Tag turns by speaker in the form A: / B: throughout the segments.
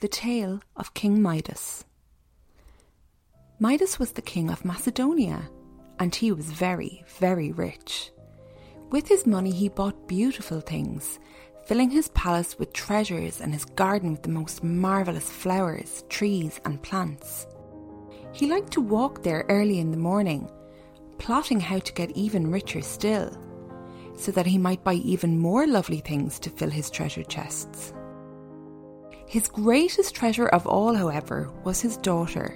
A: The Tale of King Midas. Midas was the king of Macedonia, and he was very, very rich. With his money, he bought beautiful things, filling his palace with treasures and his garden with the most marvellous flowers, trees, and plants. He liked to walk there early in the morning, plotting how to get even richer still, so that he might buy even more lovely things to fill his treasure chests. His greatest treasure of all, however, was his daughter.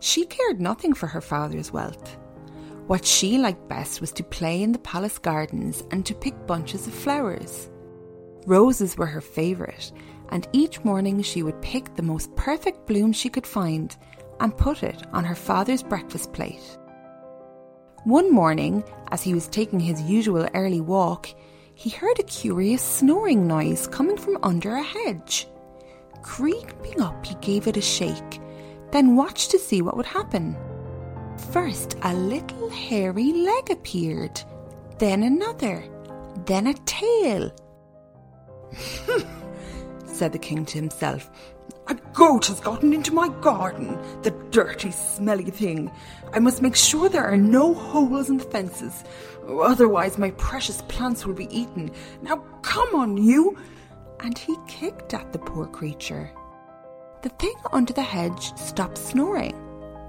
A: She cared nothing for her father's wealth. What she liked best was to play in the palace gardens and to pick bunches of flowers. Roses were her favourite, and each morning she would pick the most perfect bloom she could find and put it on her father's breakfast plate. One morning, as he was taking his usual early walk, he heard a curious snoring noise coming from under a hedge. Creeping up, he gave it a shake, then watched to see what would happen. First, a little hairy leg appeared, then another, then a tail. said the king to himself. A goat has gotten into my garden, the dirty, smelly thing. I must make sure there are no holes in the fences, otherwise, my precious plants will be eaten. Now, come on, you! And he kicked at the poor creature. The thing under the hedge stopped snoring.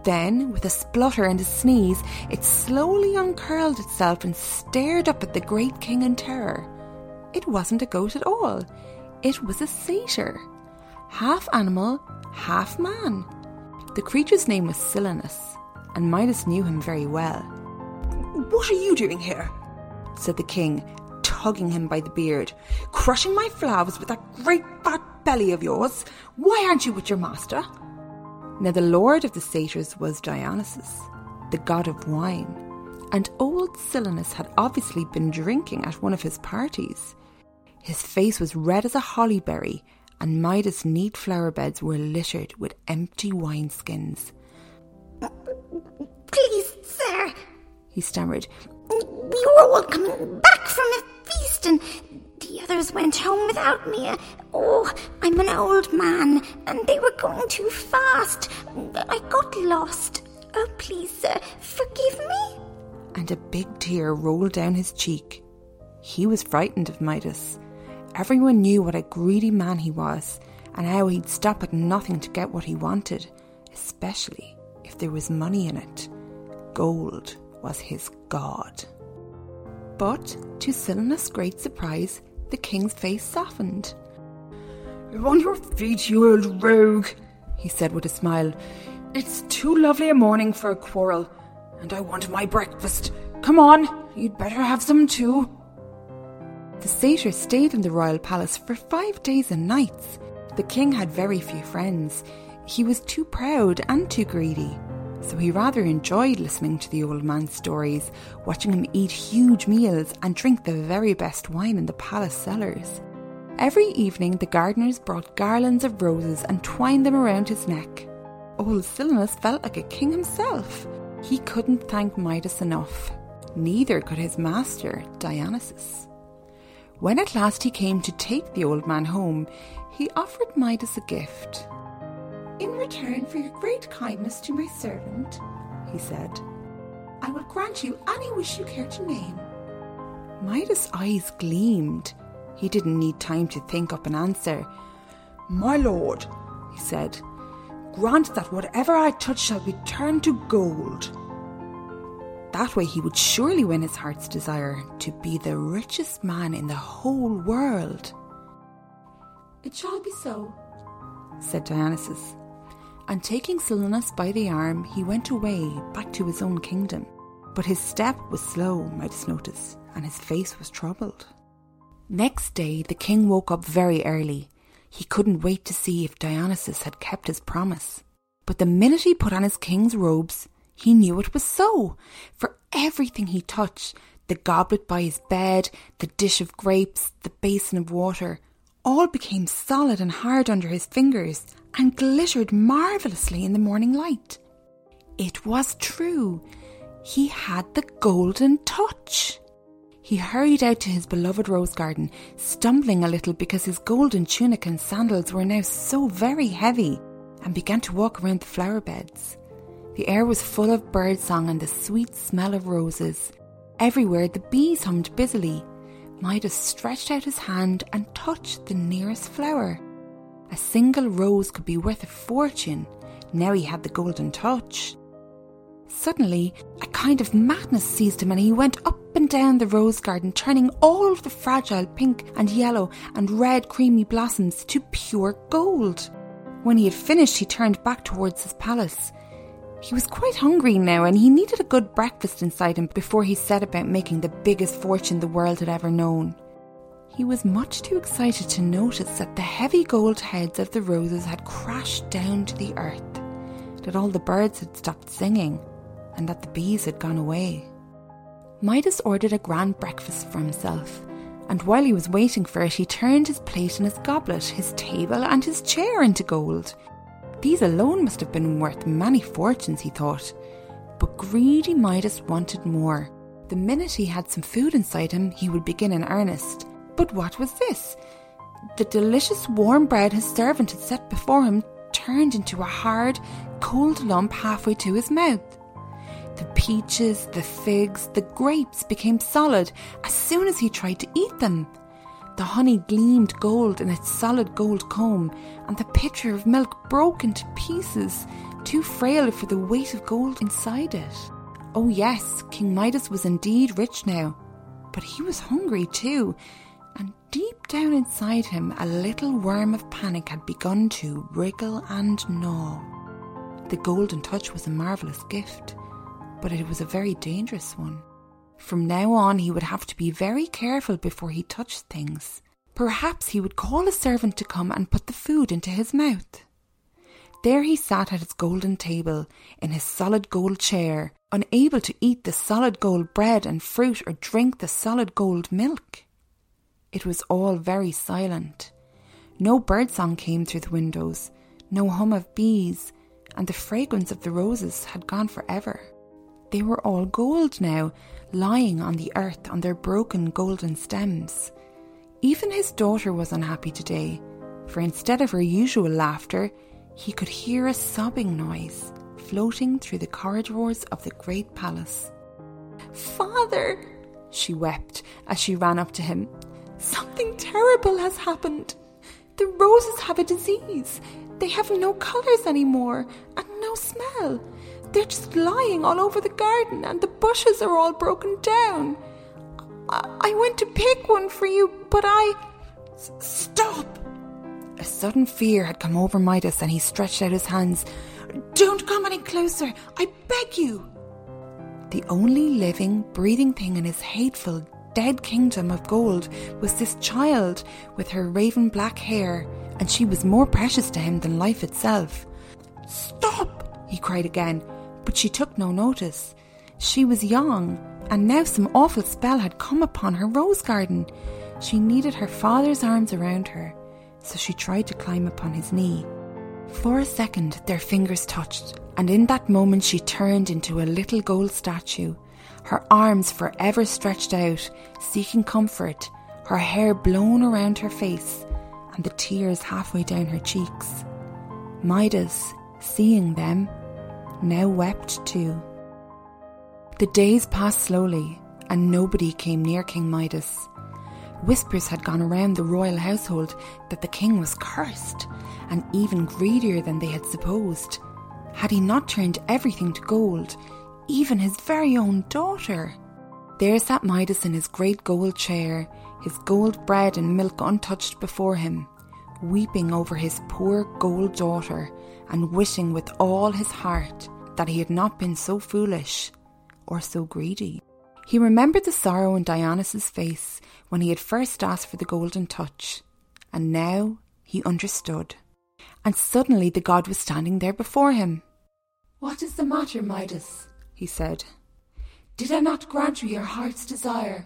A: Then, with a splutter and a sneeze, it slowly uncurled itself and stared up at the great king in terror. It wasn't a goat at all, it was a satyr. Half animal, half man. The creature's name was Silenus, and Midas knew him very well. What are you doing here? said the king, tugging him by the beard. Crushing my flowers with that great fat belly of yours. Why aren't you with your master? Now, the lord of the satyrs was Dionysus, the god of wine, and old Silenus had obviously been drinking at one of his parties. His face was red as a holly berry, and Midas' neat flower beds were littered with empty wineskins.
B: Please, sir,
A: he stammered.
B: We were all coming back from a feast, and the others went home without me. Oh, I'm an old man, and they were going too fast. I got lost. Oh, please, sir, forgive me.
A: And a big tear rolled down his cheek. He was frightened of Midas. Everyone knew what a greedy man he was, and how he'd stop at nothing to get what he wanted, especially if there was money in it. Gold was his god. But, to Silenus' great surprise, the king's face softened. you On your feet, you old rogue, he said with a smile. It's too lovely a morning for a quarrel, and I want my breakfast. Come on, you'd better have some too. The satyr stayed in the royal palace for five days and nights. The king had very few friends. He was too proud and too greedy so he rather enjoyed listening to the old man's stories, watching him eat huge meals and drink the very best wine in the palace cellars. Every evening, the gardeners brought garlands of roses and twined them around his neck. Old Silenus felt like a king himself. He couldn't thank Midas enough. Neither could his master, Dionysus. When at last he came to take the old man home, he offered Midas a gift. In return for your great kindness to my servant, he said, I will grant you any wish you care to name. Midas' eyes gleamed. He didn't need time to think up an answer. My lord, he said, grant that whatever I touch shall be turned to gold. That way he would surely win his heart's desire to be the richest man in the whole world. It shall be so, said Dionysus and taking Silenus by the arm, he went away back to his own kingdom. But his step was slow, Midas noticed, and his face was troubled. Next day, the king woke up very early. He couldn't wait to see if Dionysus had kept his promise. But the minute he put on his king's robes, he knew it was so. For everything he touched, the goblet by his bed, the dish of grapes, the basin of water, all became solid and hard under his fingers and glittered marvellously in the morning light. It was true. He had the golden touch. He hurried out to his beloved rose garden, stumbling a little because his golden tunic and sandals were now so very heavy, and began to walk around the flower beds. The air was full of birdsong and the sweet smell of roses. Everywhere the bees hummed busily. Midas stretched out his hand and touched the nearest flower. A single rose could be worth a fortune. Now he had the golden touch. Suddenly, a kind of madness seized him and he went up and down the rose garden, turning all of the fragile pink and yellow and red creamy blossoms to pure gold. When he had finished, he turned back towards his palace. He was quite hungry now and he needed a good breakfast inside him before he set about making the biggest fortune the world had ever known. He was much too excited to notice that the heavy gold heads of the roses had crashed down to the earth, that all the birds had stopped singing, and that the bees had gone away. Midas ordered a grand breakfast for himself, and while he was waiting for it, he turned his plate and his goblet, his table and his chair into gold. These alone must have been worth many fortunes, he thought. But greedy Midas wanted more. The minute he had some food inside him, he would begin in earnest. But what was this? The delicious warm bread his servant had set before him turned into a hard, cold lump halfway to his mouth. The peaches, the figs, the grapes became solid as soon as he tried to eat them. The honey gleamed gold in its solid gold comb, and the pitcher of milk broke into pieces, too frail for the weight of gold inside it. Oh, yes, King Midas was indeed rich now, but he was hungry too, deep down inside him, a little worm of panic had begun to wriggle and gnaw. The golden touch was a marvellous gift but it was a very dangerous one. From now on, he would have to be very careful before he touched things. Perhaps he would call a servant to come and put the food into his mouth. There he sat at his golden table, in his solid gold chair, unable to eat the solid gold bread and fruit or drink the solid gold milk. It was all very silent. No birdsong came through the windows, no hum of bees, and the fragrance of the roses had gone forever. They were all gold now, lying on the earth on their broken golden stems. Even his daughter was unhappy today, for instead of her usual laughter, he could hear a sobbing noise floating through the corridors of the great palace. Father, she wept as she ran up to him, something terrible has happened. The roses have a disease. They have no colours anymore and no smell. They're just lying all over the garden and the bushes are all broken down. I, I went to pick one for you, but I. S- stop! A sudden fear had come over Midas and he stretched out his hands. Don't come any closer, I beg you! The only living, breathing thing in his hateful, dead kingdom of gold was this child with her raven black hair, and she was more precious to him than life itself. Stop! he cried again but she took no notice. She was young, and now some awful spell had come upon her rose garden. She needed her father's arms around her, so she tried to climb upon his knee. For a second, their fingers touched, and in that moment she turned into a little gold statue, her arms forever stretched out, seeking comfort, her hair blown around her face, and the tears halfway down her cheeks. Midas, seeing them, now wept too. The days passed slowly, and nobody came near King Midas. Whispers had gone around the royal household that the king was cursed, and even greedier than they had supposed. Had he not turned everything to gold, even his very own daughter? There sat Midas in his great gold chair, his gold bread and milk untouched before him, weeping over his poor gold daughter and wishing with all his heart that he had not been so foolish or so greedy. He remembered the sorrow in Dionysus' face when he had first asked for the golden touch, and now he understood. And suddenly the god was standing there before him. What is the matter, Midas? He said. Did I not grant you your heart's desire?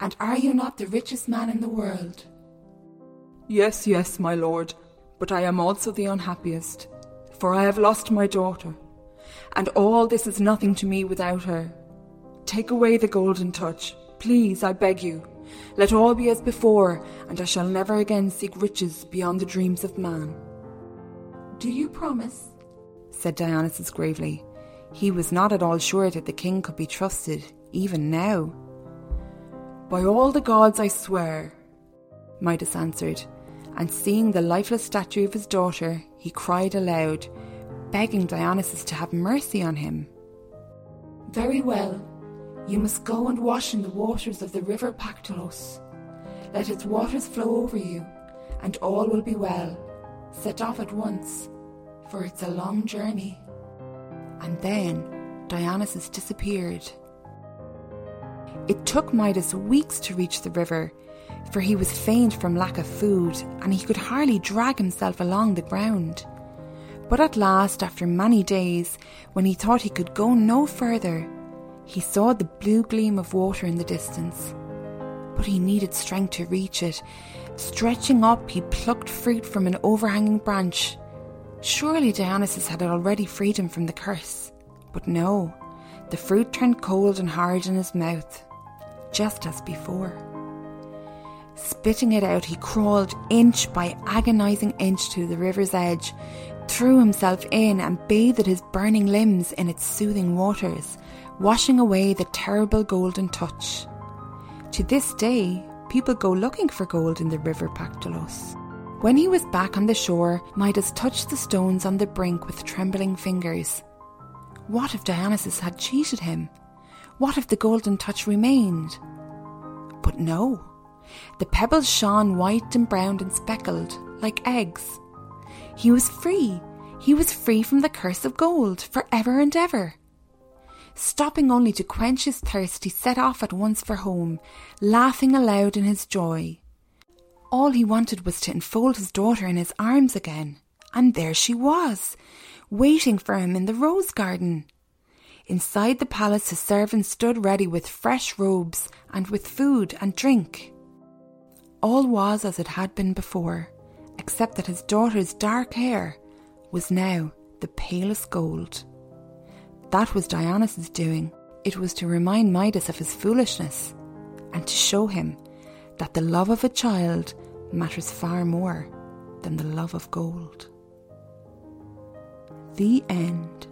A: And are you not the richest man in the world?
C: Yes, yes, my lord, but I am also the unhappiest for I have lost my daughter, and all this is nothing to me without her. Take away the golden touch, Please, I beg you, let all be as before, and I shall never again seek riches beyond the dreams of man.
A: Do you promise? said Dionysus gravely. He was not at all sure that the king could be trusted, even now.
C: By all the gods I swear,
A: Midas answered, and seeing the lifeless statue of his daughter, he cried aloud, begging Dionysus to have mercy on him.
D: Very well, you must go and wash in the waters of the river Pactolus. Let its waters flow over you, and all will be well. Set off at once, for it's a long journey.
A: And then Dionysus disappeared. It took Midas weeks to reach the river, for he was faint from lack of food and he could hardly drag himself along the ground. But at last, after many days, when he thought he could go no further, he saw the blue gleam of water in the distance. But he needed strength to reach it. Stretching up, he plucked fruit from an overhanging branch. Surely Dionysus had already freed him from the curse. But no, the fruit turned cold and hard in his mouth, just as before. Spitting it out, he crawled inch by agonizing inch to the river's edge, threw himself in and bathed his burning limbs in its soothing waters, washing away the terrible golden touch. To this day, people go looking for gold in the river Pactolus. When he was back on the shore, Midas touched the stones on the brink with trembling fingers. What if Dionysus had cheated him? What if the golden touch remained? But no. The pebbles shone white and brown and speckled, like eggs. He was free. He was free from the curse of gold for ever and ever. Stopping only to quench his thirst, he set off at once for home, laughing aloud in his joy. All he wanted was to enfold his daughter in his arms again, and there she was, waiting for him in the rose garden. Inside the palace, his servants stood ready with fresh robes and with food and drink. All was as it had been before, except that his daughter's dark hair was now the palest gold. That was Dionysus' doing. It was to remind Midas of his foolishness and to show him that the love of a child matters far more than the love of gold. The end.